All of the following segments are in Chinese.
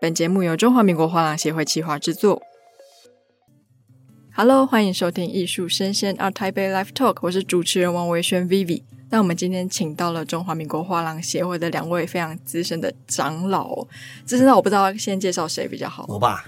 本节目由中华民国画廊协会企划制作。Hello，欢迎收听艺术生鲜 ART TAIPEI Live Talk，我是主持人王维轩 Vivi。那我们今天请到了中华民国画廊协会的两位非常资深的长老，资深到我不知道先介绍谁比较好。我吧，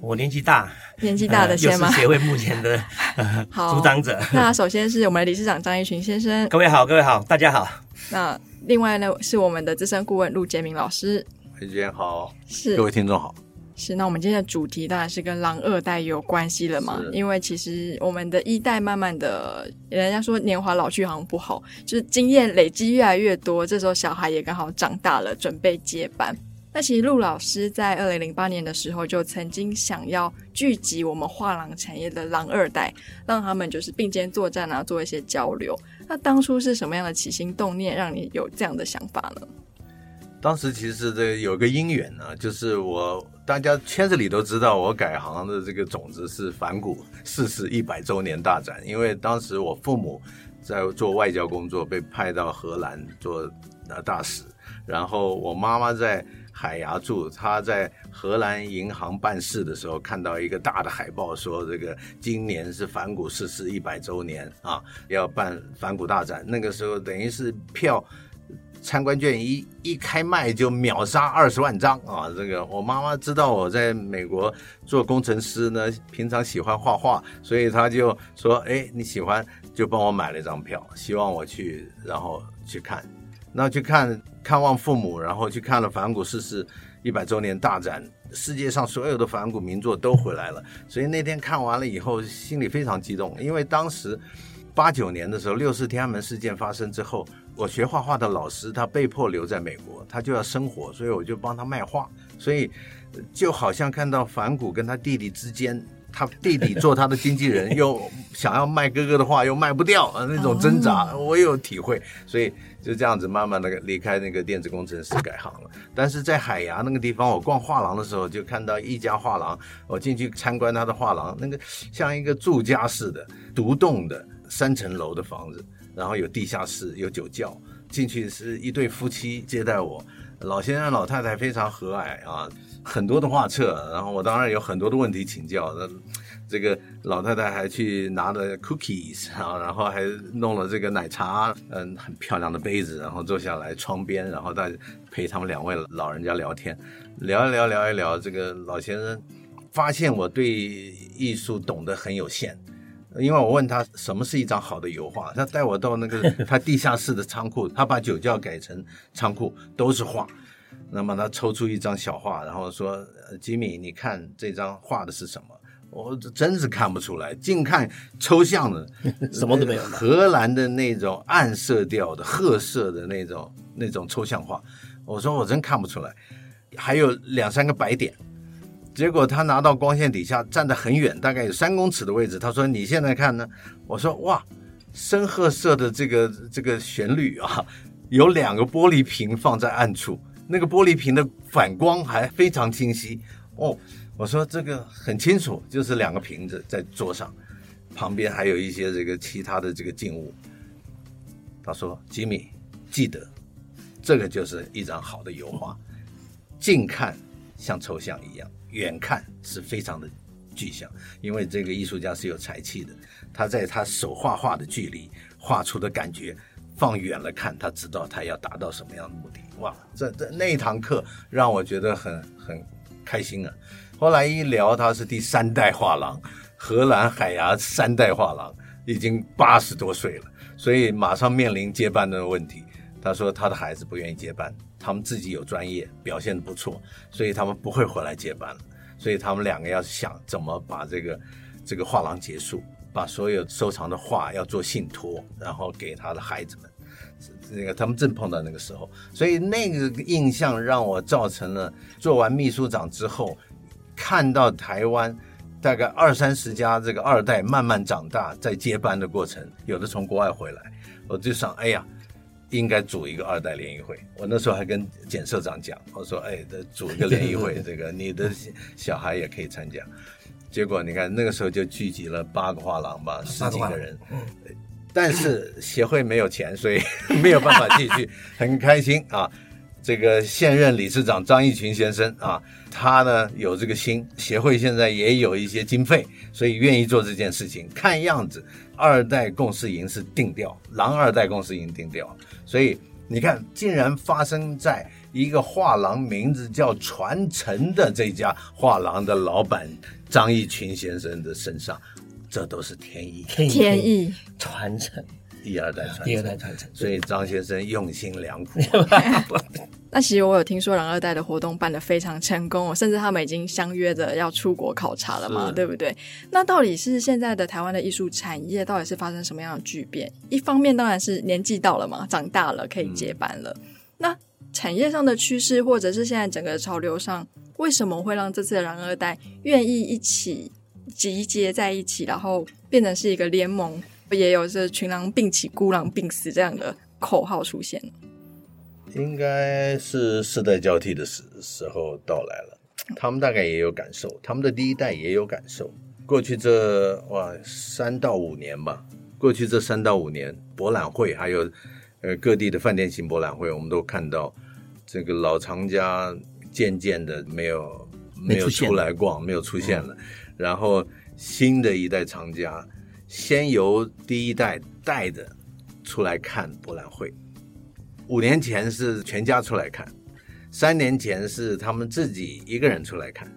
我年纪大，年纪大的先吗？呃、协会目前的 主长者。那首先是我们的理事长张一群先生，各位好，各位好，大家好。那另外呢是我们的资深顾问陆杰明老师。大家好，是各位听众好，是。那我们今天的主题当然是跟狼二代有关系了嘛？因为其实我们的一代慢慢的，人家说年华老去好像不好，就是经验累积越来越多，这时候小孩也刚好长大了，准备接班。那其实陆老师在二零零八年的时候就曾经想要聚集我们画廊产业的狼二代，让他们就是并肩作战啊，做一些交流。那当初是什么样的起心动念，让你有这样的想法呢？当时其实这有个因缘呢，就是我大家圈子里都知道，我改行的这个种子是反骨逝世一百周年大展。因为当时我父母在做外交工作，被派到荷兰做呃大使，然后我妈妈在海牙住，她在荷兰银行办事的时候，看到一个大的海报，说这个今年是反骨逝世一百周年啊，要办反骨大展。那个时候等于是票。参观券一一开卖就秒杀二十万张啊！这个我妈妈知道我在美国做工程师呢，平常喜欢画画，所以她就说：“哎，你喜欢就帮我买了一张票，希望我去，然后去看，那去看看望父母，然后去看了反古逝世一百周年大展，世界上所有的反古名作都回来了。所以那天看完了以后，心里非常激动，因为当时八九年的时候，六四天安门事件发生之后。”我学画画的老师，他被迫留在美国，他就要生活，所以我就帮他卖画，所以就好像看到反骨跟他弟弟之间，他弟弟做他的经纪人，又想要卖哥哥的画，又卖不掉啊，那种挣扎，我有体会，所以就这样子慢慢的离开那个电子工程师改行了。但是在海牙那个地方，我逛画廊的时候，就看到一家画廊，我进去参观他的画廊，那个像一个住家似的，独栋的三层楼的房子。然后有地下室，有酒窖，进去是一对夫妻接待我，老先生老太太非常和蔼啊，很多的画册，然后我当然有很多的问题请教。那这个老太太还去拿了 cookies 啊，然后还弄了这个奶茶，嗯，很漂亮的杯子，然后坐下来窗边，然后再陪他们两位老人家聊天，聊一聊聊一聊，这个老先生发现我对艺术懂得很有限。因为我问他什么是一张好的油画，他带我到那个 他地下室的仓库，他把酒窖改成仓库，都是画。那么他抽出一张小画，然后说：“吉米，你看这张画的是什么？”我真是看不出来，近看抽象的，什么都没有。荷兰的那种暗色调的褐色的那种那种抽象画，我说我真看不出来，还有两三个白点。结果他拿到光线底下，站得很远，大概有三公尺的位置。他说：“你现在看呢？”我说：“哇，深褐色的这个这个旋律啊，有两个玻璃瓶放在暗处，那个玻璃瓶的反光还非常清晰。”哦，我说这个很清楚，就是两个瓶子在桌上，旁边还有一些这个其他的这个静物。他说：“吉米，记得，这个就是一张好的油画，近看像抽象一样。”远看是非常的具象，因为这个艺术家是有才气的，他在他手画画的距离画出的感觉，放远了看，他知道他要达到什么样的目的。哇，这这那一堂课让我觉得很很开心啊！后来一聊，他是第三代画廊，荷兰海牙三代画廊，已经八十多岁了，所以马上面临接班的问题。他说他的孩子不愿意接班。他们自己有专业，表现的不错，所以他们不会回来接班了。所以他们两个要想怎么把这个这个画廊结束，把所有收藏的画要做信托，然后给他的孩子们。那个他们正碰到那个时候，所以那个印象让我造成了做完秘书长之后，看到台湾大概二三十家这个二代慢慢长大，在接班的过程，有的从国外回来，我就想，哎呀。应该组一个二代联谊会。我那时候还跟简社长讲，我说：“哎，组一个联谊会，这个你的小孩也可以参加。”结果你看那个时候就聚集了八个画廊吧，十几个人。但是协会没有钱，所以 没有办法继续。很开心啊！这个现任理事长张义群先生啊，他呢有这个心，协会现在也有一些经费，所以愿意做这件事情。看样子，二代共识营是定调，狼二代共识营定调，所以你看，竟然发生在一个画廊名字叫传承的这家画廊的老板张义群先生的身上，这都是天意，天意传承。第二代传承，第二代传承，所以张先生用心良苦。那其实我有听说蓝二代的活动办得非常成功，甚至他们已经相约着要出国考察了嘛，对不对？那到底是现在的台湾的艺术产业到底是发生什么样的巨变？一方面当然是年纪到了嘛，长大了可以接班了。嗯、那产业上的趋势，或者是现在整个潮流上，为什么会让这次的狼二代愿意一起集结在一起，然后变成是一个联盟？也有这“群狼并起，孤狼并死”这样的口号出现，应该是世代交替的时时候到来了。他们大概也有感受，他们的第一代也有感受。过去这哇三到五年吧，过去这三到五年，博览会还有呃各地的饭店型博览会，我们都看到这个老藏家渐渐的没有没有出来逛，没有出现了，嗯、然后新的一代藏家。先由第一代带着出来看博览会，五年前是全家出来看，三年前是他们自己一个人出来看，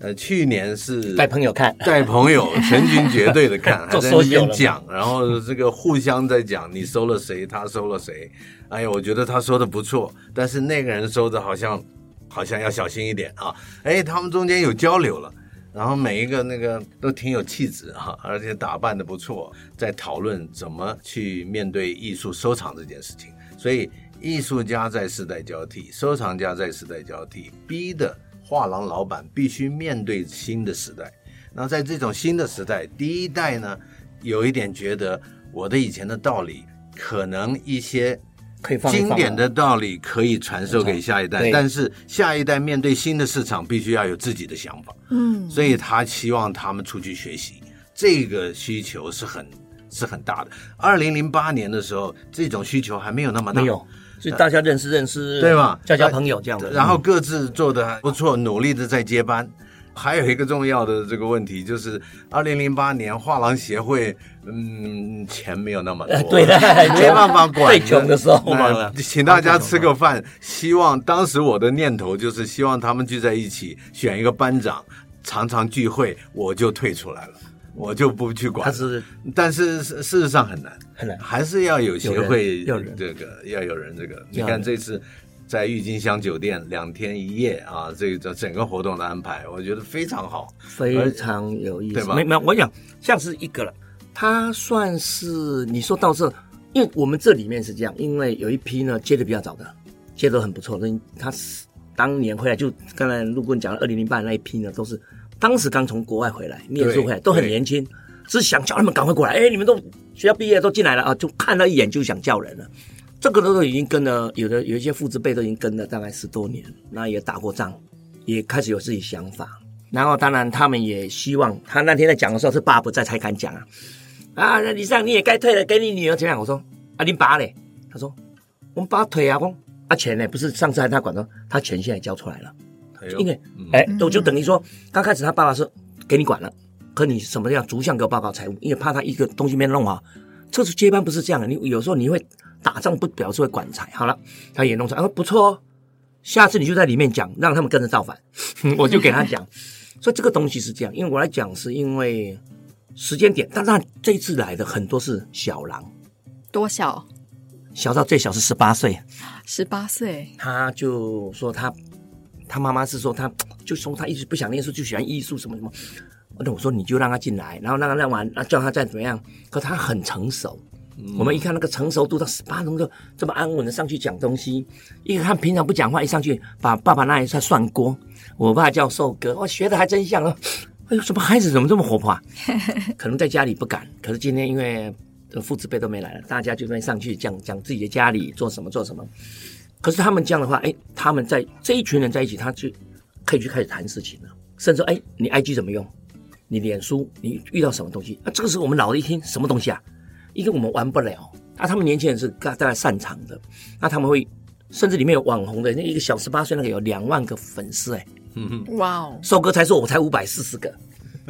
呃，去年是带朋友看，带朋友成群结队的看，还在那边讲，然后这个互相在讲，你收了谁，他收了谁，哎呀，我觉得他说的不错，但是那个人收的好像好像要小心一点啊，哎，他们中间有交流了。然后每一个那个都挺有气质哈，而且打扮的不错，在讨论怎么去面对艺术收藏这件事情。所以艺术家在世代交替，收藏家在世代交替，逼的画廊老板必须面对新的时代。那在这种新的时代，第一代呢，有一点觉得我的以前的道理可能一些。可以放放经典的道理可以传授给下一代，但是下一代面对新的市场，必须要有自己的想法。嗯，所以他希望他们出去学习，这个需求是很是很大的。二零零八年的时候，这种需求还没有那么大，没有，所以大家认识认识，对吧？交交朋友这样的，然后各自做的还不错，努力的在接班。还有一个重要的这个问题就是，二零零八年画廊协会，嗯，钱没有那么多，对的，没办法管。最 穷的时候嘛，请大家吃个饭。希望当时我的念头就是希望他们聚在一起，选一个班长，常常聚会，我就退出来了，我就不去管。是，但是事实上很难，很难，还是要有协会，这个要有人这个。你看这次。在郁金香酒店两天一夜啊，这个整个活动的安排，我觉得非常好，非常有意思，对吧？没没有，我想像是一个了，他算是你说到这，因为我们这里面是这样，因为有一批呢接的比较早的，接的很不错的，他是当年回来就刚才陆棍讲了，二零零八那一批呢，都是当时刚从国外回来念书回来，都很年轻，只想叫他们赶快过来，哎，你们都学校毕业都进来了啊，就看了一眼就想叫人了。这个都已经跟了，有的有一些父子辈都已经跟了大概十多年，那也打过仗，也开始有自己想法。然后当然他们也希望，他那天在讲的时候是爸不在才敢讲啊。啊，那李尚你也该退了，给你女儿怎样？我说啊，你爸嘞？他说我们爸退啊，我啊钱呢？不是上次还他管的，他钱现在交出来了。哎、因为哎，我就等于说刚开始他爸爸是给你管了，可你什么样逐项给我报告财务，因为怕他一个东西没弄好。这次接班不是这样的，你有时候你会。打仗不表示会管财，好了，他也弄出来，啊，不错哦，下次你就在里面讲，让他们跟着造反，我就给他讲，所以这个东西是这样，因为我来讲是因为时间点，但那这次来的很多是小狼，多小？小到最小是十八岁，十八岁，他就说他他妈妈是说他就从他一直不想念书，就喜欢艺术什么什么，那我说你就让他进来，然后让他让完，那叫他再怎么样，可他很成熟。我们一看那个成熟度到十八岁，就这么安稳的上去讲东西。一看平常不讲话，一上去把爸爸那一串涮锅。我爸叫寿哥，我学的还真像哦。哎呦，什么孩子怎么这么活泼啊？可能在家里不敢，可是今天因为父子辈都没来了，大家就在上去讲讲自己的家里做什么做什么。可是他们这样的话，哎，他们在这一群人在一起，他就可以去开始谈事情了。甚至哎，你 IG 怎么用？你脸书你遇到什么东西？啊，这个时候我们老的一听什么东西啊？一个我们玩不了，啊，他们年轻人是大概擅长的，那他们会甚至里面有网红的，那一个小十八岁那个有两万个粉丝哎、欸，嗯哼，哇哦，寿哥才说我才五百四十个，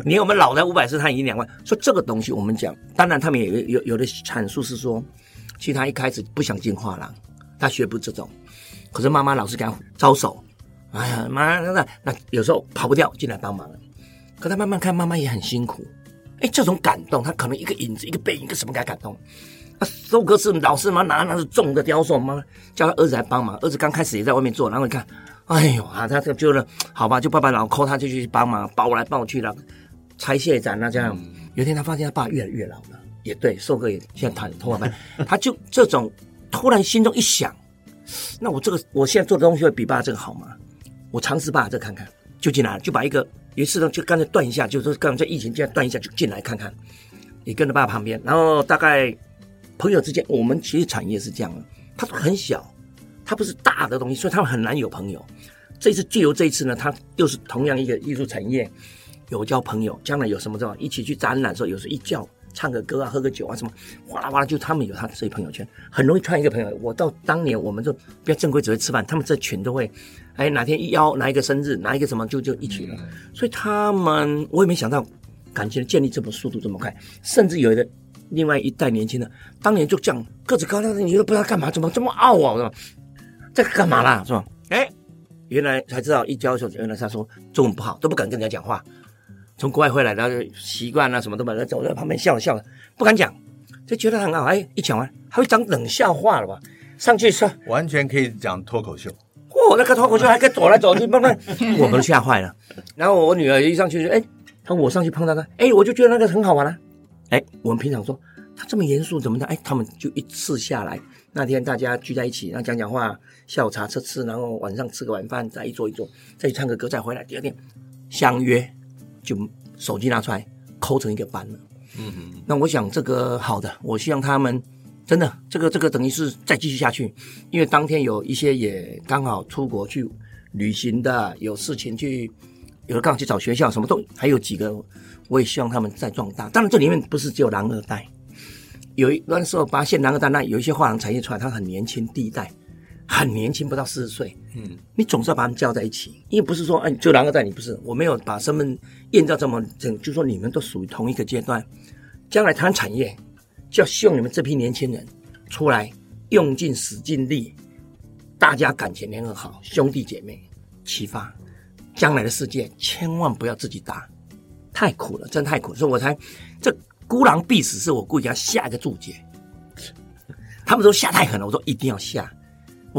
连我们老的五百四，他已经两万，所以这个东西我们讲，当然他们也有有有的阐述是说，其实他一开始不想进画廊，他学不这种，可是妈妈老是给他招手，哎呀妈那那有时候跑不掉进来帮忙。了，可他慢慢看妈妈也很辛苦，哎，这种感动，他可能一个影子一个背影一个什么给他感动。啊，寿哥是老师嘛，拿那是重的雕塑，妈妈叫他儿子来帮忙。儿子刚开始也在外面做，然后你看，哎呦啊，他就觉得好吧，就爸爸老抠他就去帮忙，抱来抱去了，拆卸展那这样。有一天他发现他爸越来越老了，也对，寿哥也现在头发白，他就这种突然心中一想，那我这个我现在做的东西会比爸爸这个好吗？我尝试爸这看看，就进来了，就把一个有一次呢，就刚才断一下，就是刚才疫情这样断一下就进来看看，也跟着爸爸旁边，然后大概。朋友之间，我们其实产业是这样的，它很小，它不是大的东西，所以他们很难有朋友。这次借由这一次呢，他又是同样一个艺术产业，有交朋友，将来有什么这样一起去展览时候，有时候一叫唱个歌啊，喝个酒啊什么，哗啦哗啦，就他们有他的这些朋友圈，很容易串一个朋友。我到当年我们就比较正规只会吃饭，他们这群都会，哎哪天一邀哪一个生日，哪一个什么就就一起了。所以他们我也没想到感情的建立这么速度这么快，甚至有的。另外一代年轻的，当年就这样个子高，但是你都不知道干嘛，怎么这么傲啊？是吧？在干嘛啦？是吧？哎，原来才知道一交手，原来他说中文不好，都不敢跟人家讲话。从国外回来，然后习惯了什么都把他走在旁边笑了笑了，不敢讲，就觉得很好。哎，一讲完还会讲冷笑话了吧？上去说完全可以讲脱口秀。嚯、哦，那个脱口秀还可以走来走去，慢慢 我们吓坏了。然后我女儿一上去就哎，她我上去碰到她，哎，我就觉得那个很好玩了、啊。哎，我们平常说他这么严肃，怎么的？哎，他们就一次下来，那天大家聚在一起，然后讲讲话，下午茶吃吃，然后晚上吃个晚饭，再一坐一坐，再唱个歌，再回来。第二天相约，就手机拿出来，抠成一个班了。嗯嗯。那我想这个好的，我希望他们真的这个这个等于是再继续下去，因为当天有一些也刚好出国去旅行的，有事情去，有的刚好去找学校，什么都还有几个。我也希望他们再壮大。当然，这里面不是只有狼二代，有一那时候发现狼二代那有一些画廊产业出来，他很年轻，第一代很年轻，不到四十岁。嗯，你总是要把他们叫在一起，因为不是说哎，就狼二代你不是，我没有把身份验证这么整，就说你们都属于同一个阶段。将来谈产业，就要希望你们这批年轻人出来用尽使劲力，大家感情联合好，兄弟姐妹启发，将来的世界千万不要自己打。太苦了，真太苦了，所以我才这孤狼必死，是我故意要下一个注解。他们说下太狠了，我说一定要下。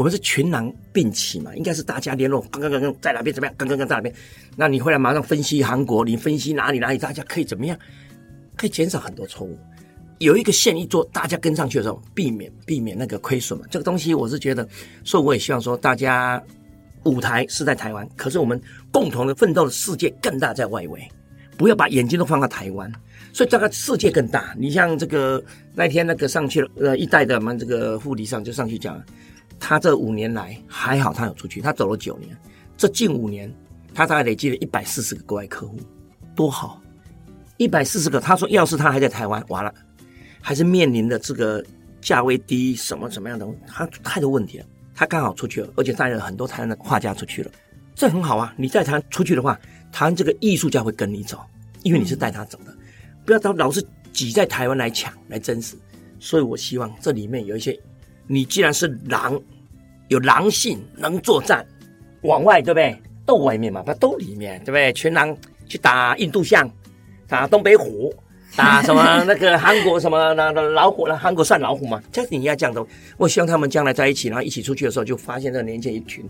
我们是群狼并起嘛，应该是大家联络，刚刚刚刚在哪边怎么样？刚刚刚在哪边？那你回来马上分析韩国，你分析哪里哪里，大家可以怎么样？可以减少很多错误。有一个线一做，大家跟上去的时候，避免避免那个亏损嘛。这个东西我是觉得，所以我也希望说，大家舞台是在台湾，可是我们共同的奋斗的世界更大在外围。不要把眼睛都放在台湾，所以这个世界更大。你像这个那天那个上去了，呃，一代的我们这个副理上就上去讲，他这五年来还好，他有出去，他走了九年，这近五年他大概累积了一百四十个国外客户，多好！一百四十个，他说要是他还在台湾，完了，还是面临的这个价位低，什么什么样的，他太多问题了。他刚好出去了，而且带了很多台湾的画家出去了，这很好啊！你在台湾出去的话。台湾这个艺术家会跟你走，因为你是带他走的，不要到老是挤在台湾来抢来争执。所以我希望这里面有一些，你既然是狼，有狼性，能作战，往外对不对？斗外面嘛，不斗里面对不对？群狼去打印度象，打东北虎，打什么那个韩国什么那那老虎了？韩国算老虎吗？就是你要这样的。我希望他们将来在一起，然后一起出去的时候，就发现这年轻一群。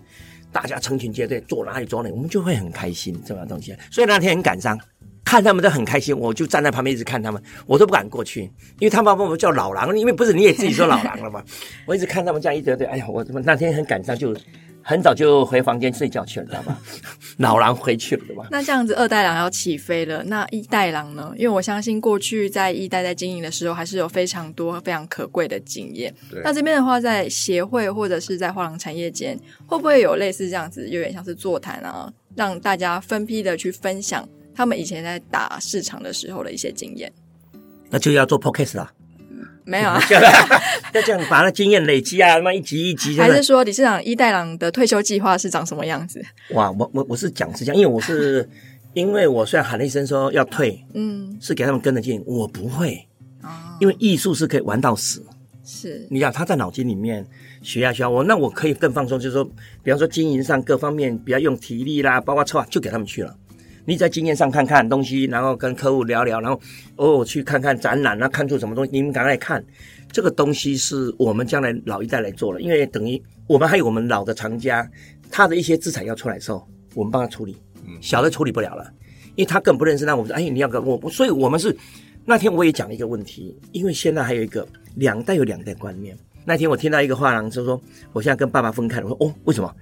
大家成群结队坐哪里坐哪里，我们就会很开心这样东西。所以那天很感伤，看他们都很开心，我就站在旁边一直看他们，我都不敢过去，因为他们把我们叫老狼，因为不是你也自己说老狼了嘛？我一直看他们这样一堆堆，哎呀，我怎么那天很赶上，就很早就回房间睡觉去了，知道吗？老狼回去了，对吧？那这样子二代狼要起飞了，那一代狼呢？因为我相信过去在一代在经营的时候，还是有非常多非常可贵的经验。那这边的话，在协会或者是在画廊产业间，会不会有类似这样子，有点像是座谈啊，让大家分批的去分享他们以前在打市场的时候的一些经验？那就要做 podcast 了。没有啊，要这样把那经验累积啊，那一集一集。还是说理事长一代郎的退休计划是长什么样子？哇，我我我是讲是这样，因为我是 因为我虽然喊了一声说要退，嗯，是给他们跟着进，我不会，哦，因为艺术是可以玩到死。是，你想他在脑筋里面学呀学啊，我那我可以更放松，就是说，比方说经营上各方面，比较用体力啦，包括策划，就给他们去了。你在经验上看看东西，然后跟客户聊聊，然后偶尔去看看展览，然后看出什么东西，你们赶快看。这个东西是我们将来老一代来做了，因为等于我们还有我们老的藏家，他的一些资产要出来的时候，我们帮他处理，小的处理不了了，因为他更不认识。那我们说，哎，你要跟我，所以我们是那天我也讲了一个问题，因为现在还有一个。两代有两代观念。那天我听到一个画廊就说：“我现在跟爸爸分开了。”我说：“哦，为什么？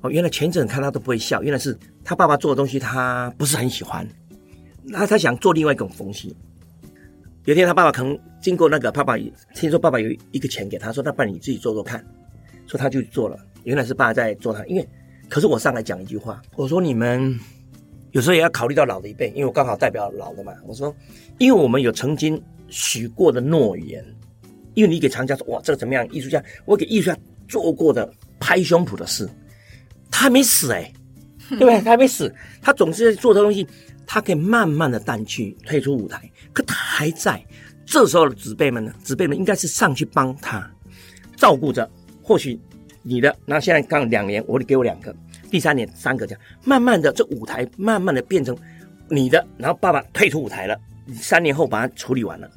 哦，原来前阵看他都不会笑，原来是他爸爸做的东西他不是很喜欢。那他想做另外一种东西。有天他爸爸可能经过那个爸爸，听说爸爸有一个钱给他说：‘那不然你自己做做看。’说他就做了。原来是爸爸在做他。因为可是我上来讲一句话，我说你们有时候也要考虑到老的一辈，因为我刚好代表老的嘛。我说，因为我们有曾经许过的诺言。”因为你给藏家说哇，这个怎么样？艺术家，我给艺术家做过的拍胸脯的事，他还没死哎、欸，对不对？他还没死，他总是在做的东西，他可以慢慢的淡去，退出舞台，可他还在。这时候的子辈们呢，子辈们应该是上去帮他照顾着。或许你的，那现在刚两年，我得给我两个，第三年三个这样，慢慢的这舞台慢慢的变成你的，然后爸爸退出舞台了，三年后把它处理完了，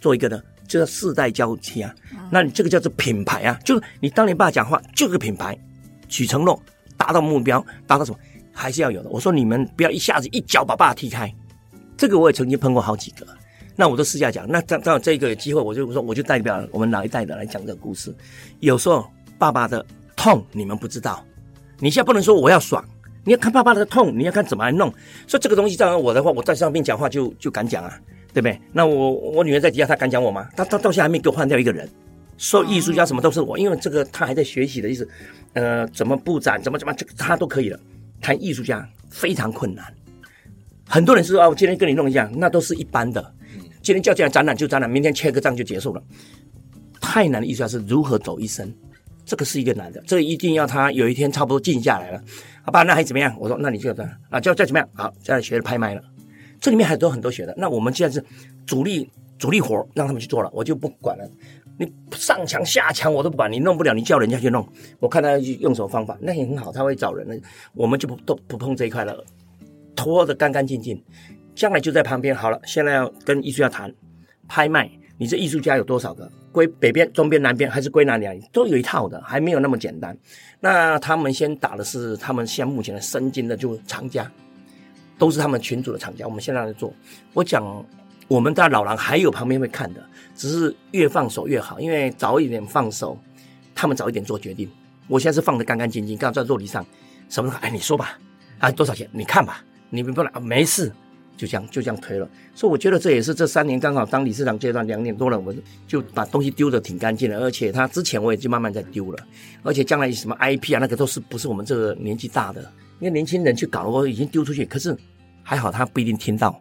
做一个呢。就叫世代交替啊，那你这个叫做品牌啊，就是你当年爸讲话就是品牌，许承诺，达到目标，达到什么还是要有的。我说你们不要一下子一脚把爸爸踢开，这个我也曾经碰过好几个，那我都私下讲。那当当这个机会，我就说我就代表我们老一代的来讲这个故事。有时候爸爸的痛你们不知道，你现在不能说我要爽，你要看爸爸的痛，你要看怎么来弄。所以这个东西，照我的话，我在上面讲话就就敢讲啊。对不对？那我我女儿在底下，她敢讲我吗？她她到现在还没给我换掉一个人，说艺术家什么都是我，因为这个她还在学习的意思，呃，怎么布展，怎么怎么，这个她都可以了。谈艺术家非常困难，很多人是说啊，我今天跟你弄一下，那都是一般的。今天叫进来展览就展览，明天签个账就结束了。太难的艺术家是如何走一生，这个是一个难的，这个一定要他有一天差不多静下来了，好吧？那还怎么样？我说那你就这样啊，叫再怎么样？好，再来学拍卖了。这里面还有很多学的，那我们现在是主力主力活，让他们去做了，我就不管了。你上墙下墙我都不管，你弄不了，你叫人家去弄。我看他用什么方法，那也很好，他会找人。我们就不都不碰这一块了，拖得干干净净。将来就在旁边好了。现在要跟艺术家谈拍卖，你这艺术家有多少个？归北边、中边、南边，还是归哪里？都有一套的，还没有那么简单。那他们先打的是他们现目前的生金的，就厂家。都是他们群主的厂家，我们现在在做。我讲，我们在老狼还有旁边会看的，只是越放手越好，因为早一点放手，他们早一点做决定。我现在是放得干干净净，刚好在座椅上，什么？哎，你说吧，啊，多少钱？你看吧，你们不能、啊，没事，就这样就这样推了。所以我觉得这也是这三年刚好当理事长阶段两年多了，我就把东西丢得挺干净的，而且他之前我也就慢慢在丢了，而且将来什么 IP 啊，那个都是不是我们这个年纪大的。因为年轻人去搞，我已经丢出去。可是还好，他不一定听到。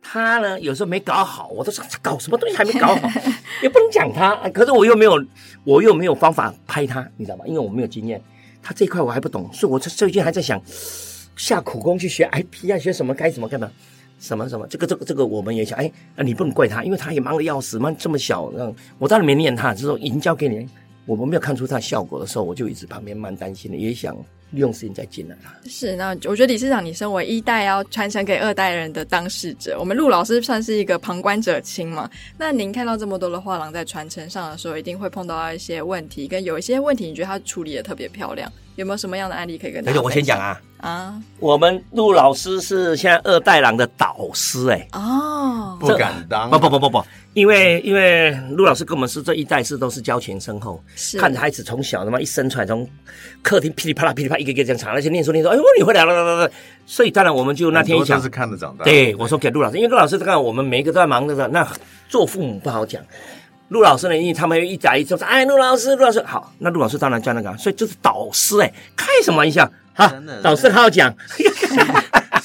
他呢，有时候没搞好，我都说搞什么东西还没搞好，也不能讲他。可是我又没有，我又没有方法拍他，你知道吗？因为我没有经验，他这一块我还不懂，所以我最近还在想下苦功去学 IP 啊，学什么该怎么干嘛，什么什么。这个这个这个我们也想，哎，你不能怪他，因为他也忙得要死嘛，这么小，我当然没念他，就是说已经交给你，我们没有看出它效果的时候，我就一直旁边蛮担心的，也想。利用时间再进来了。是，那我觉得理事长，你身为一代要传承给二代人的当事者，我们陆老师算是一个旁观者清嘛。那您看到这么多的画廊在传承上的时候，一定会碰到一些问题，跟有一些问题，你觉得他处理的特别漂亮，有没有什么样的案例可以跟大家？我先讲啊。啊，我们陆老师是现在二代郎的导师哎、欸，哦，不敢当，不不不不不，因为因为陆老师跟我们是这一代是都是交情深厚，是看着孩子从小他妈一生出来，从客厅噼里啪啦噼里啪啦一个一个这样唱，而且念书念书，哎呦你回来了了了了，所以当然我们就那天一讲是看着长大，对，我说给陆老师，因为陆老师刚刚我们每一个都在忙着的，那做父母不好讲，陆老师呢，因为他们一讲一说，哎陆老师陆老师好，那陆老师当然叫那个，所以就是导师哎，开什么玩笑？好，导师好好讲。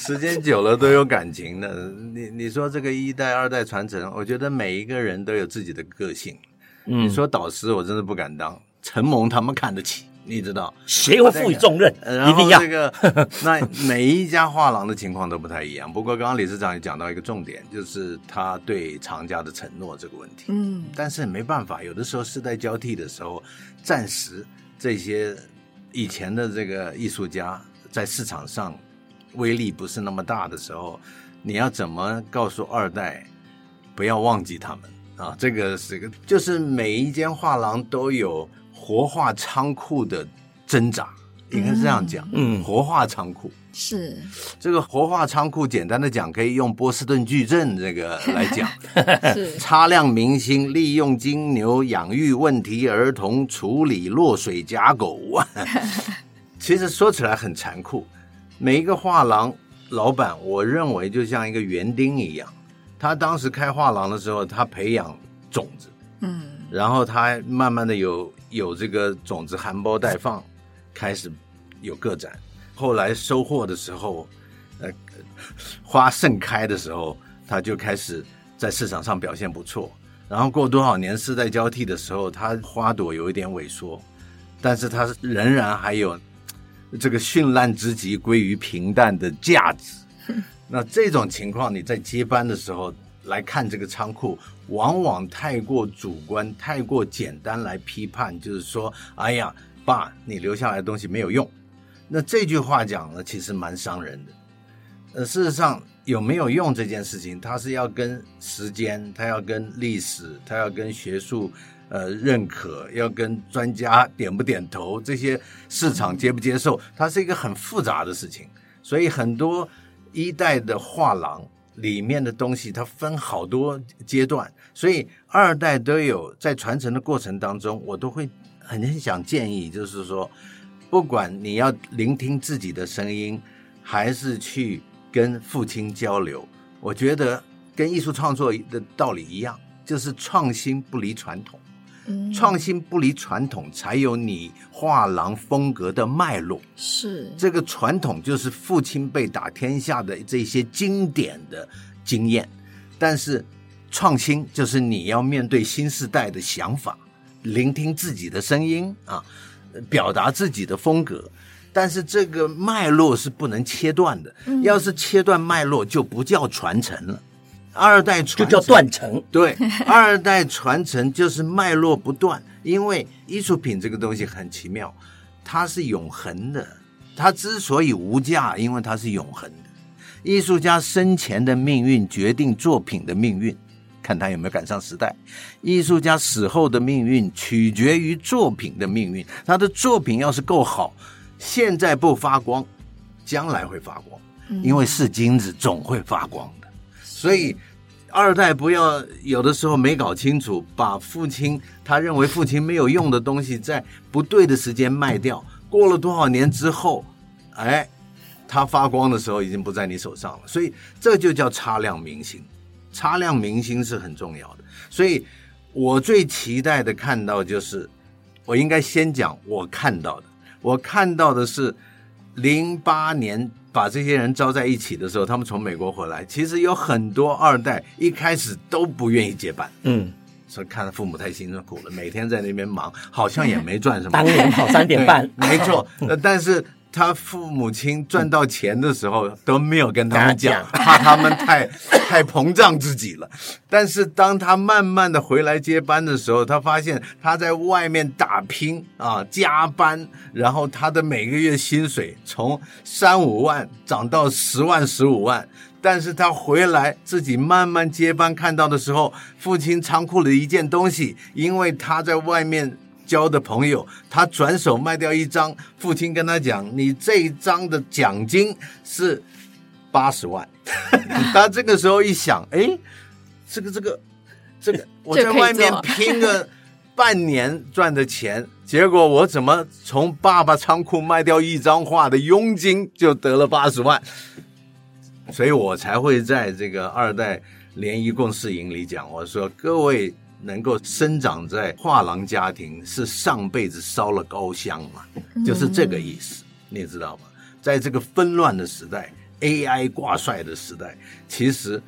时间久了都有感情的。你你说这个一代二代传承，我觉得每一个人都有自己的个性。你说导师，我真的不敢当。承蒙他们看得起，你知道，谁会赋予重任？然后这个，那每一家画廊的情况都不太一样。不过刚刚理事长也讲到一个重点，就是他对藏家的承诺这个问题。嗯，但是没办法，有的时候世代交替的时候，暂时这些以前的这个艺术家在市场上威力不是那么大的时候，你要怎么告诉二代不要忘记他们啊？这个是个，就是每一间画廊都有。活化仓库的挣扎，应该是这样讲。嗯，活化仓库是这个活化仓库，简单的讲，可以用波士顿矩阵这个来讲。是擦亮明星，利用金牛养育问题儿童，处理落水假狗。其实说起来很残酷，每一个画廊老板，我认为就像一个园丁一样，他当时开画廊的时候，他培养种子，嗯，然后他慢慢的有。有这个种子含苞待放，开始有个展，后来收获的时候，呃，花盛开的时候，他就开始在市场上表现不错。然后过多少年世代交替的时候，它花朵有一点萎缩，但是它仍然还有这个绚烂之极归于平淡的价值。那这种情况，你在接班的时候。来看这个仓库，往往太过主观、太过简单来批判，就是说，哎呀，爸，你留下来的东西没有用。那这句话讲了，其实蛮伤人的。呃，事实上，有没有用这件事情，它是要跟时间，它要跟历史，它要跟学术呃认可，要跟专家点不点头，这些市场接不接受，它是一个很复杂的事情。所以很多一代的画廊。里面的东西它分好多阶段，所以二代都有在传承的过程当中，我都会很想建议，就是说，不管你要聆听自己的声音，还是去跟父亲交流，我觉得跟艺术创作的道理一样，就是创新不离传统。创新不离传统，才有你画廊风格的脉络。是这个传统，就是父亲辈打天下的这些经典的经验。但是创新就是你要面对新时代的想法，聆听自己的声音啊，表达自己的风格。但是这个脉络是不能切断的，要是切断脉络，就不叫传承了。二代传承就叫断层，对，二代传承就是脉络不断。因为艺术品这个东西很奇妙，它是永恒的。它之所以无价，因为它是永恒的。艺术家生前的命运决定作品的命运，看他有没有赶上时代；艺术家死后的命运取决于作品的命运。他的作品要是够好，现在不发光，将来会发光，因为是金子，总会发光。所以，二代不要有的时候没搞清楚，把父亲他认为父亲没有用的东西，在不对的时间卖掉。过了多少年之后，哎，他发光的时候已经不在你手上了。所以这就叫擦亮明星，擦亮明星是很重要的。所以我最期待的看到就是，我应该先讲我看到的，我看到的是零八年。把这些人招在一起的时候，他们从美国回来，其实有很多二代一开始都不愿意接班，嗯，所以看父母太辛苦了，每天在那边忙，好像也没赚什么。当年跑三点半，没错，但是。他父母亲赚到钱的时候都没有跟他们讲，怕他们太 太膨胀自己了。但是当他慢慢的回来接班的时候，他发现他在外面打拼啊，加班，然后他的每个月薪水从三五万涨到十万、十五万。但是他回来自己慢慢接班，看到的时候，父亲仓库里一件东西，因为他在外面。交的朋友，他转手卖掉一张，父亲跟他讲：“你这一张的奖金是八十万。”他这个时候一想，哎，这个这个这个，我在外面拼个半年赚的钱，结果我怎么从爸爸仓库卖掉一张画的佣金就得了八十万？所以我才会在这个二代联谊共事营里讲，我说各位。能够生长在画廊家庭，是上辈子烧了高香嘛？就是这个意思，你知道吗？在这个纷乱的时代，AI 挂帅的时代，其实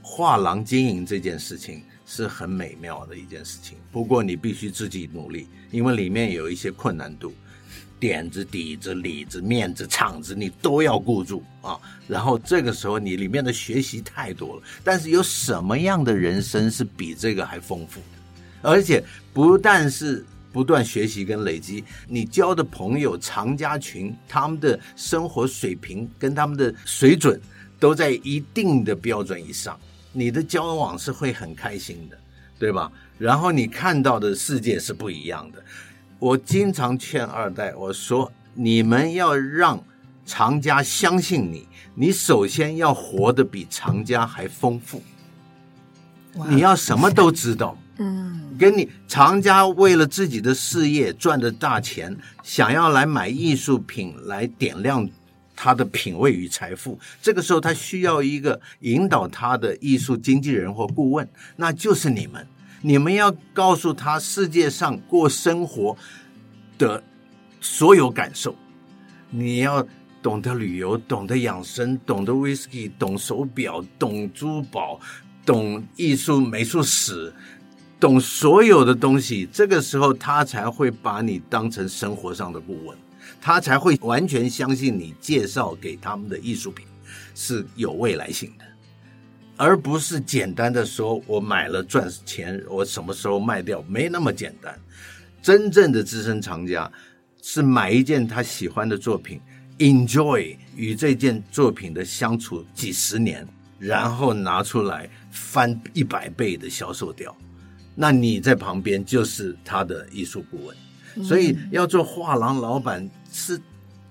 画廊经营这件事情是很美妙的一件事情。不过你必须自己努力，因为里面有一些困难度，点子、底子、里子、面子、场子，你都要顾住啊。然后这个时候你里面的学习太多了，但是有什么样的人生是比这个还丰富的？而且不但是。不断学习跟累积，你交的朋友藏家群，他们的生活水平跟他们的水准都在一定的标准以上，你的交往是会很开心的，对吧？然后你看到的世界是不一样的。我经常劝二代，我说你们要让藏家相信你，你首先要活得比藏家还丰富，你要什么都知道。嗯，跟你藏家为了自己的事业赚的大钱，想要来买艺术品来点亮他的品味与财富。这个时候，他需要一个引导他的艺术经纪人或顾问，那就是你们。你们要告诉他世界上过生活的所有感受。你要懂得旅游，懂得养生，懂得威士忌，懂手表，懂珠宝，懂艺术美术史。懂所有的东西，这个时候他才会把你当成生活上的顾问，他才会完全相信你介绍给他们的艺术品是有未来性的，而不是简单的说我买了赚钱，我什么时候卖掉，没那么简单。真正的资深藏家是买一件他喜欢的作品，enjoy 与这件作品的相处几十年，然后拿出来翻一百倍的销售掉。那你在旁边就是他的艺术顾问，所以要做画廊老板是，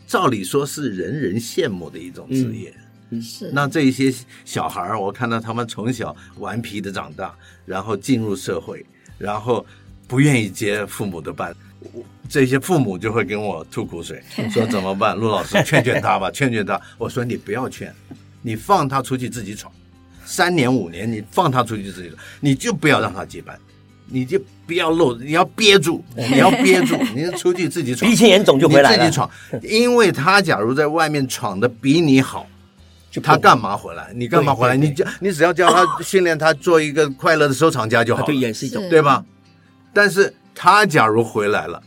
照理说是人人羡慕的一种职业。嗯，是。那这一些小孩儿，我看到他们从小顽皮的长大，然后进入社会，然后不愿意接父母的班，这些父母就会跟我吐苦水，说怎么办？陆老师 劝劝他吧，劝劝他。我说你不要劝，你放他出去自己闯，三年五年你放他出去自己闯，你就不要让他接班。你就不要露，你要憋住，你要憋住，你就出去自己闯，鼻青眼肿就回来了。你自己闯，因为他假如在外面闯的比你好，就他干嘛回来？你干嘛回来？你就你只要教他训练他做一个快乐的收藏家就好了。对，也是一种，对吧？但是他假如回来了，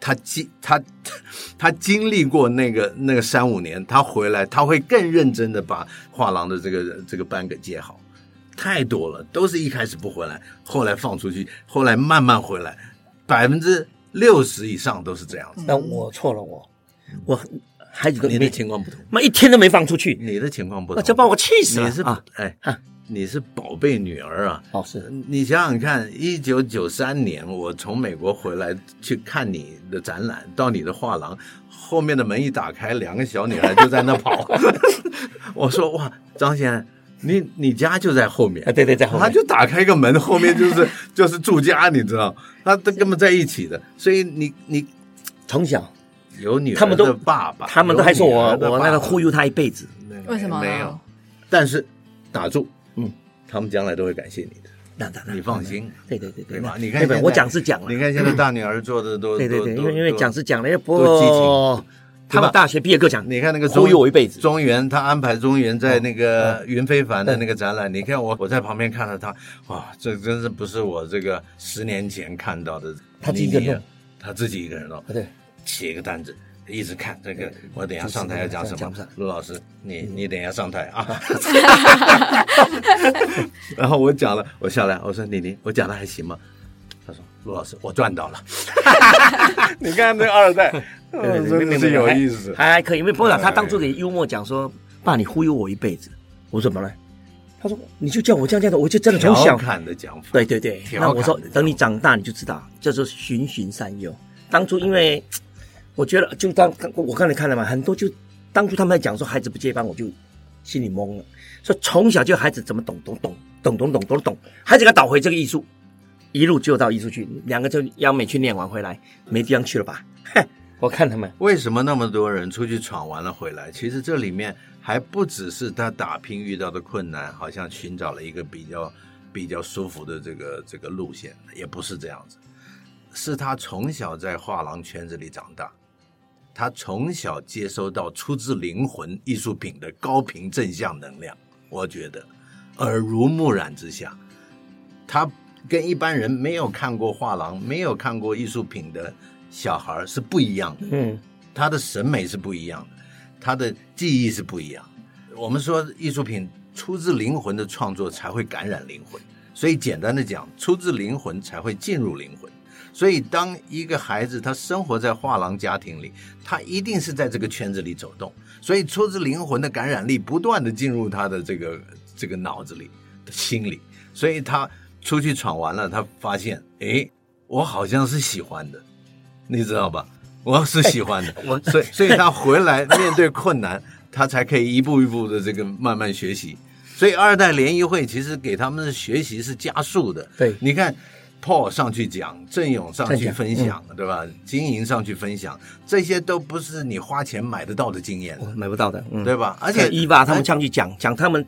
他经他 他经历过那个那个三五年，他回来他会更认真的把画廊的这个这个班给接好。太多了，都是一开始不回来，后来放出去，后来慢慢回来，百分之六十以上都是这样子。那我错了，我我孩子跟你的情况不同，妈一天都没放出去，你的情况不同，那就把我气死了。你是啊，哎，你是宝贝女儿啊。哦，是。你想想看，一九九三年我从美国回来去看你的展览，到你的画廊后面的门一打开，两个小女孩就在那跑。我说哇，张先生。你你家就在后面啊？对对，在后面。他就打开一个门，后面就是 就是住家，你知道？他他根本在一起的，所以你你从小有女儿的爸爸，他们都还说我我那个忽悠他一辈子，为什么没有？但是打住，嗯，他们将来都会感谢你的，那那那你放心。对对对对嘛？你看，我讲是讲了，你看现在大女儿做的都对对对，因为因为讲是讲了，又不多激情。他们大学毕业课讲，你看那个忽悠我一辈子。中原他安排中原在那个云非凡的那个展览，你看我我在旁边看着他，哇，这真是不是我这个十年前看到的。他自己一个人，他自己一个人了，对，写一个单子，一直看这个。我等下上台要讲什么？陆老师，你你等下上台啊。然后我讲了，我下来，我说李宁，我讲的还行吗？他说陆老师，我赚到了。你看那二代。真的是有意思，还还可以，因为波老他当初给幽默讲说：“爸，你忽悠我一辈子。”我说怎么了？他说：“你就叫我这样这样的，我就真的从小。”调侃的讲法。对对对，那我说等你长大你就知道，叫做循循善诱。当初因为我觉得，就当我刚才看了嘛，很多就当初他们在讲说孩子不接班，我就心里懵了。说从小就孩子怎么懂懂懂懂懂懂懂懂，孩子给他导回这个艺术，一路就到艺术去，两个就央美去念完回来，没地方去了吧？哼。我看他们为什么那么多人出去闯完了回来？其实这里面还不只是他打拼遇到的困难，好像寻找了一个比较比较舒服的这个这个路线，也不是这样子。是他从小在画廊圈子里长大，他从小接收到出自灵魂艺术品的高频正向能量，我觉得耳濡目染之下，他跟一般人没有看过画廊、没有看过艺术品的小孩是不一样的。嗯，他的审美是不一样的，他的记忆是不一样。我们说艺术品出自灵魂的创作才会感染灵魂，所以简单的讲，出自灵魂才会进入灵魂。所以当一个孩子他生活在画廊家庭里，他一定是在这个圈子里走动，所以出自灵魂的感染力不断的进入他的这个这个脑子里的心里，所以他出去闯完了，他发现，诶，我好像是喜欢的，你知道吧？我是喜欢的，我所以所以他回来面对困难，他才可以一步一步的这个慢慢学习。所以二代联谊会其实给他们的学习是加速的。对，你看，Paul 上去讲，郑勇上去分享，嗯、对吧？经营上去分享，这些都不是你花钱买得到的经验，买不到的，嗯、对吧？而且伊娃他们上去讲讲他们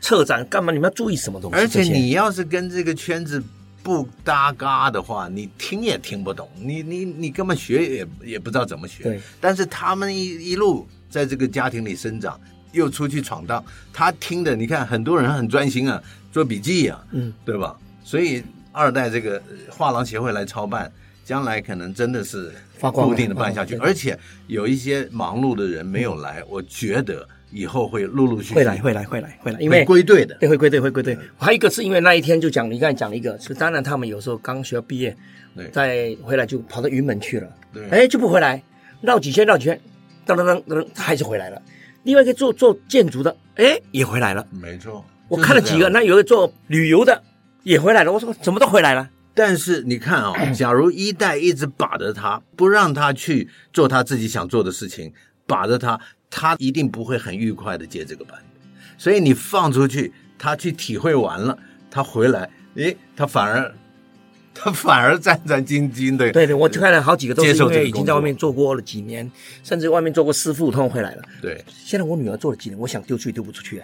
策展干嘛？你们要注意什么东西？而且你要是跟这个圈子。不搭嘎的话，你听也听不懂，你你你根本学也也不知道怎么学。对。但是他们一一路在这个家庭里生长，又出去闯荡，他听的，你看很多人很专心啊，做笔记啊，嗯，对吧？所以二代这个画廊协会来操办，将来可能真的是固定的办下去，而且有一些忙碌的人没有来，嗯、我觉得。以后会陆陆续续会来，会来，会来，会来，因为归队的，对，会归队，会归队。还有一个是因为那一天就讲，你刚才讲了一个，是当然他们有时候刚学校毕业，对，再回来就跑到云门去了，对，哎，就不回来，绕几圈，绕几圈，噔噔噔噔，还是回来了。另外一个做做建筑的，哎，也回来了，没错。我看了几个，那有个做旅游的也回来了。我说怎么都回来了？但是你看啊、哦，假如一代一直把着他，不让他去做他自己想做的事情，把着他。他一定不会很愉快的接这个班，所以你放出去，他去体会完了，他回来，诶，他反而，他反而战战兢兢的。对对，我看了好几个都是因为已经在外面做过了几年，甚至外面做过师傅，他们回来了。对，现在我女儿做了几年，我想丢出去丢不出去。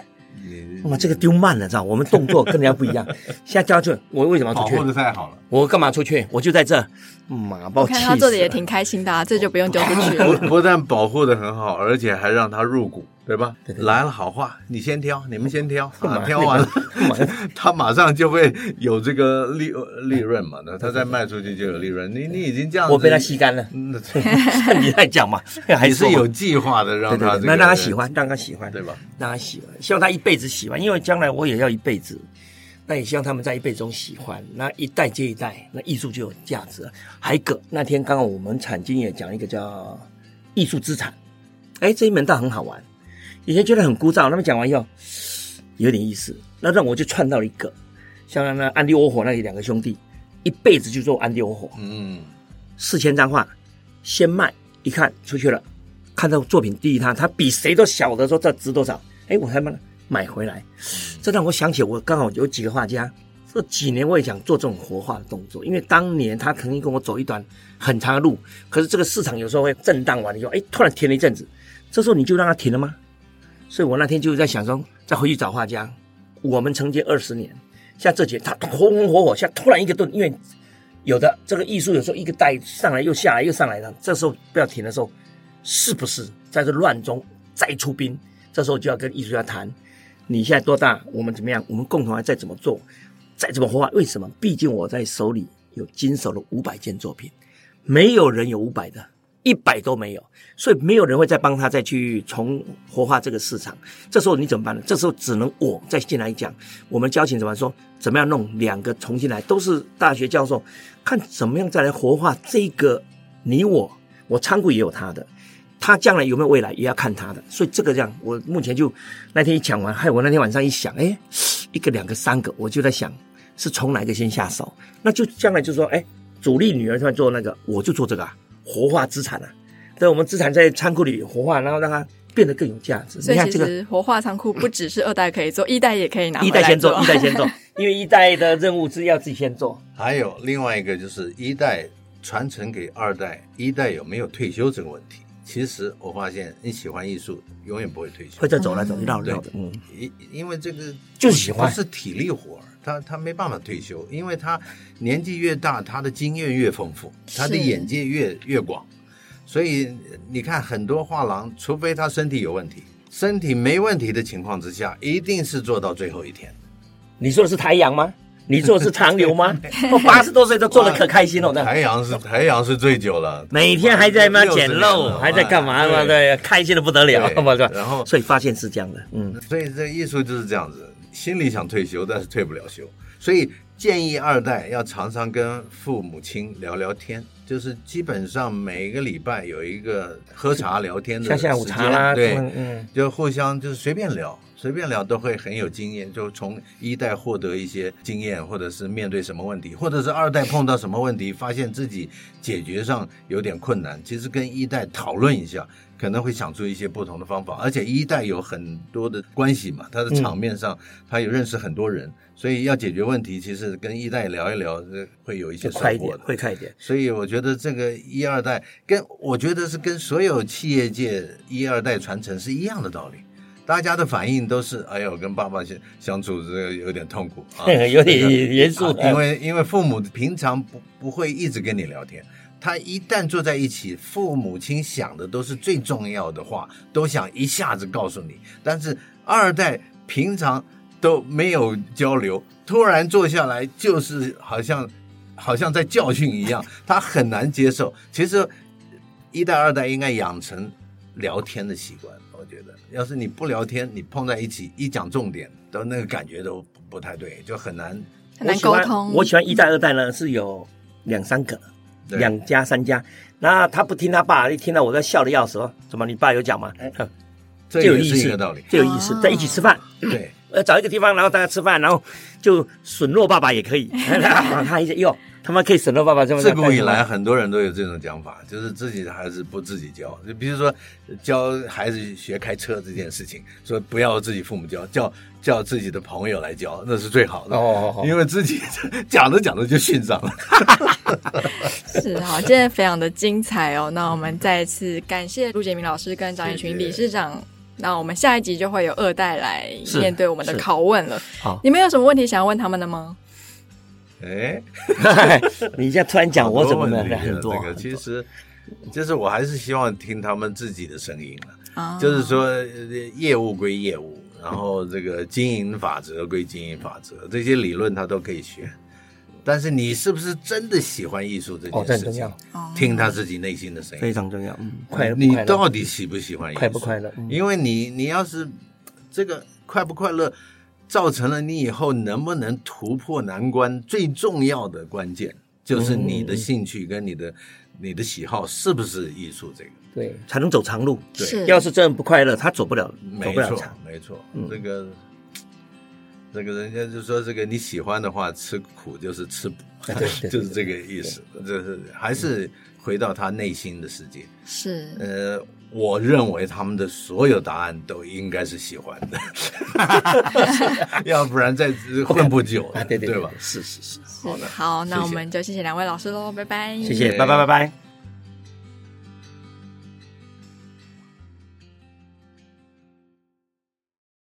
哇，这个丢慢了，知道？我们动作跟人家不一样。现在叫出去，我为什么要出去？保护的太好了。我干嘛出去？我就在这。妈，把我气。看他做的也挺开心的，啊，这就不用丢出去了。不不但保护的很好，而且还让他入股。对吧？对对对，来了好话，你先挑，你们先挑，啊、挑完了，他马上就会有这个利利润嘛。那他再卖出去就有利润。你你已经这样子，我被他吸干了。你在讲嘛？还是有计划的让他、这个，那让他喜欢，让他喜欢，对吧？让他喜欢，希望他一辈子喜欢，因为将来我也要一辈子。那也希望他们在一辈子中喜欢，那一代接一代，那艺术就有价值了。还有个那天刚刚我们产经也讲一个叫艺术资产，哎，这一门倒很好玩。以前觉得很枯燥，那么讲完以后有点意思，那让我就串到了一个，像那安迪沃霍那里两个兄弟，一辈子就做安迪沃霍，嗯，四千张画，先卖，一看出去了，看到作品第一他，他比谁都晓得说这值多少，哎，我还买买回来，这让我想起我刚好有几个画家，这几年我也想做这种活化的动作，因为当年他曾经跟我走一段很长的路，可是这个市场有时候会震荡完了以后，哎，突然停了一阵子，这时候你就让它停了吗？所以我那天就在想说，再回去找画家。我们承接二十年，像这节他红红火火，像突然一个顿，因为有的这个艺术有时候一个带上来又下来又上来的，这时候不要停的时候，是不是在这乱中再出兵？这时候就要跟艺术家谈，你现在多大？我们怎么样？我们共同还再怎么做？再怎么活化？为什么？毕竟我在手里有经手了五百件作品，没有人有五百的。一百都没有，所以没有人会再帮他再去重活化这个市场。这时候你怎么办呢？这时候只能我再进来讲。我们交情怎么说？怎么样弄两个重新来？都是大学教授，看怎么样再来活化这个你我。我仓库也有他的，他将来有没有未来也要看他的。所以这个这样，我目前就那天一讲完，害我那天晚上一想，哎，一个两个三个，我就在想是从哪个先下手？那就将来就说，哎，主力女儿在做那个，我就做这个啊。活化资产啊，对，我们资产在仓库里活化，然后让它变得更有价值。所以其实活化仓库不只是二代可以做，一代也可以拿。一代先做，一代先做，因为一代的任务是要自己先做。还有另外一个就是一代传承给二代，一代有没有退休这个问题？其实我发现你喜欢艺术，永远不会退休，会再走来走去绕绕的。嗯，因因为这个就是喜欢，不是体力活。他他没办法退休，因为他年纪越大，他的经验越丰富，他的眼界越越广，所以你看很多画廊，除非他身体有问题，身体没问题的情况之下，一定是做到最后一天。你说的是台阳吗？你做的是长流吗？我八十多岁都做的可开心了。台阳是台阳是最久了，每天还在那捡漏，还在干嘛嘛？对，开心的不得了。然后，所以发现是这样的，嗯，所以这艺术就是这样子，心里想退休，但是退不了休，所以建议二代要常常跟父母亲聊聊天。就是基本上每个礼拜有一个喝茶聊天的时间，下下午茶啦，对，嗯，就互相就是随便聊，随便聊都会很有经验，就从一代获得一些经验，或者是面对什么问题，或者是二代碰到什么问题，发现自己解决上有点困难，其实跟一代讨论一下，可能会想出一些不同的方法。而且一代有很多的关系嘛，他的场面上他有认识很多人。所以要解决问题，其实跟一代聊一聊，会有一些收获会快一点。所以我觉得这个一二代跟我觉得是跟所有企业界一二代传承是一样的道理。大家的反应都是：哎呦，跟爸爸相相处这个有点痛苦啊，有点严肃。因为因为父母平常不不会一直跟你聊天，他一旦坐在一起，父母亲想的都是最重要的话，都想一下子告诉你。但是二代平常。都没有交流，突然坐下来就是好像，好像在教训一样，他很难接受。其实一代二代应该养成聊天的习惯，我觉得，要是你不聊天，你碰在一起一讲重点，都那个感觉都不太对，就很难很难沟通。我喜欢一代二代呢，是有两三个，两家三家，那他不听他爸，一听到我在笑的要死哦，怎么你爸有讲吗？这有意思，道理，这有意思，在一起吃饭，对。呃，找一个地方，然后大家吃饭，然后就损落爸爸也可以。他一下哟，他妈可以损落爸爸这么。自古以来，很多人都有这种讲法，就是自己的孩子不自己教。就比如说教孩子学开车这件事情，说不要自己父母教，叫叫自己的朋友来教，那是最好的。哦，因为自己讲着讲着就训上了。是好，今天非常的精彩哦。那我们再一次感谢陆杰明老师跟张延群理事长。那我们下一集就会有二代来面对我们的拷问了。好，你们有什么问题想要问他们的吗？哎，你现在突然讲，我怎么能很多？这个其实，就是我还是希望听他们自己的声音了。啊，就是说业务归业务，然后这个经营法则归经营法则，这些理论他都可以学。但是你是不是真的喜欢艺术这件事情？哦、听他自己内心的声音，非常重要。嗯，快乐，你到底喜不喜欢艺术？快不快乐？嗯、因为你，你要是这个快不快乐，造成了你以后能不能突破难关，最重要的关键就是你的兴趣跟你的、嗯、你的喜好是不是艺术这个？对，才能走长路。对，要是这样不快乐，他走不了，没错，走不了长。没错，嗯、这个。这个人家就说：“这个你喜欢的话，吃苦就是吃补，就是这个意思。就是还是回到他内心的世界。是，呃，我认为他们的所有答案都应该是喜欢的，要不然再混不久，对对吧？是是是。好的，好，那我们就谢谢两位老师喽，拜拜。谢谢，拜拜拜拜。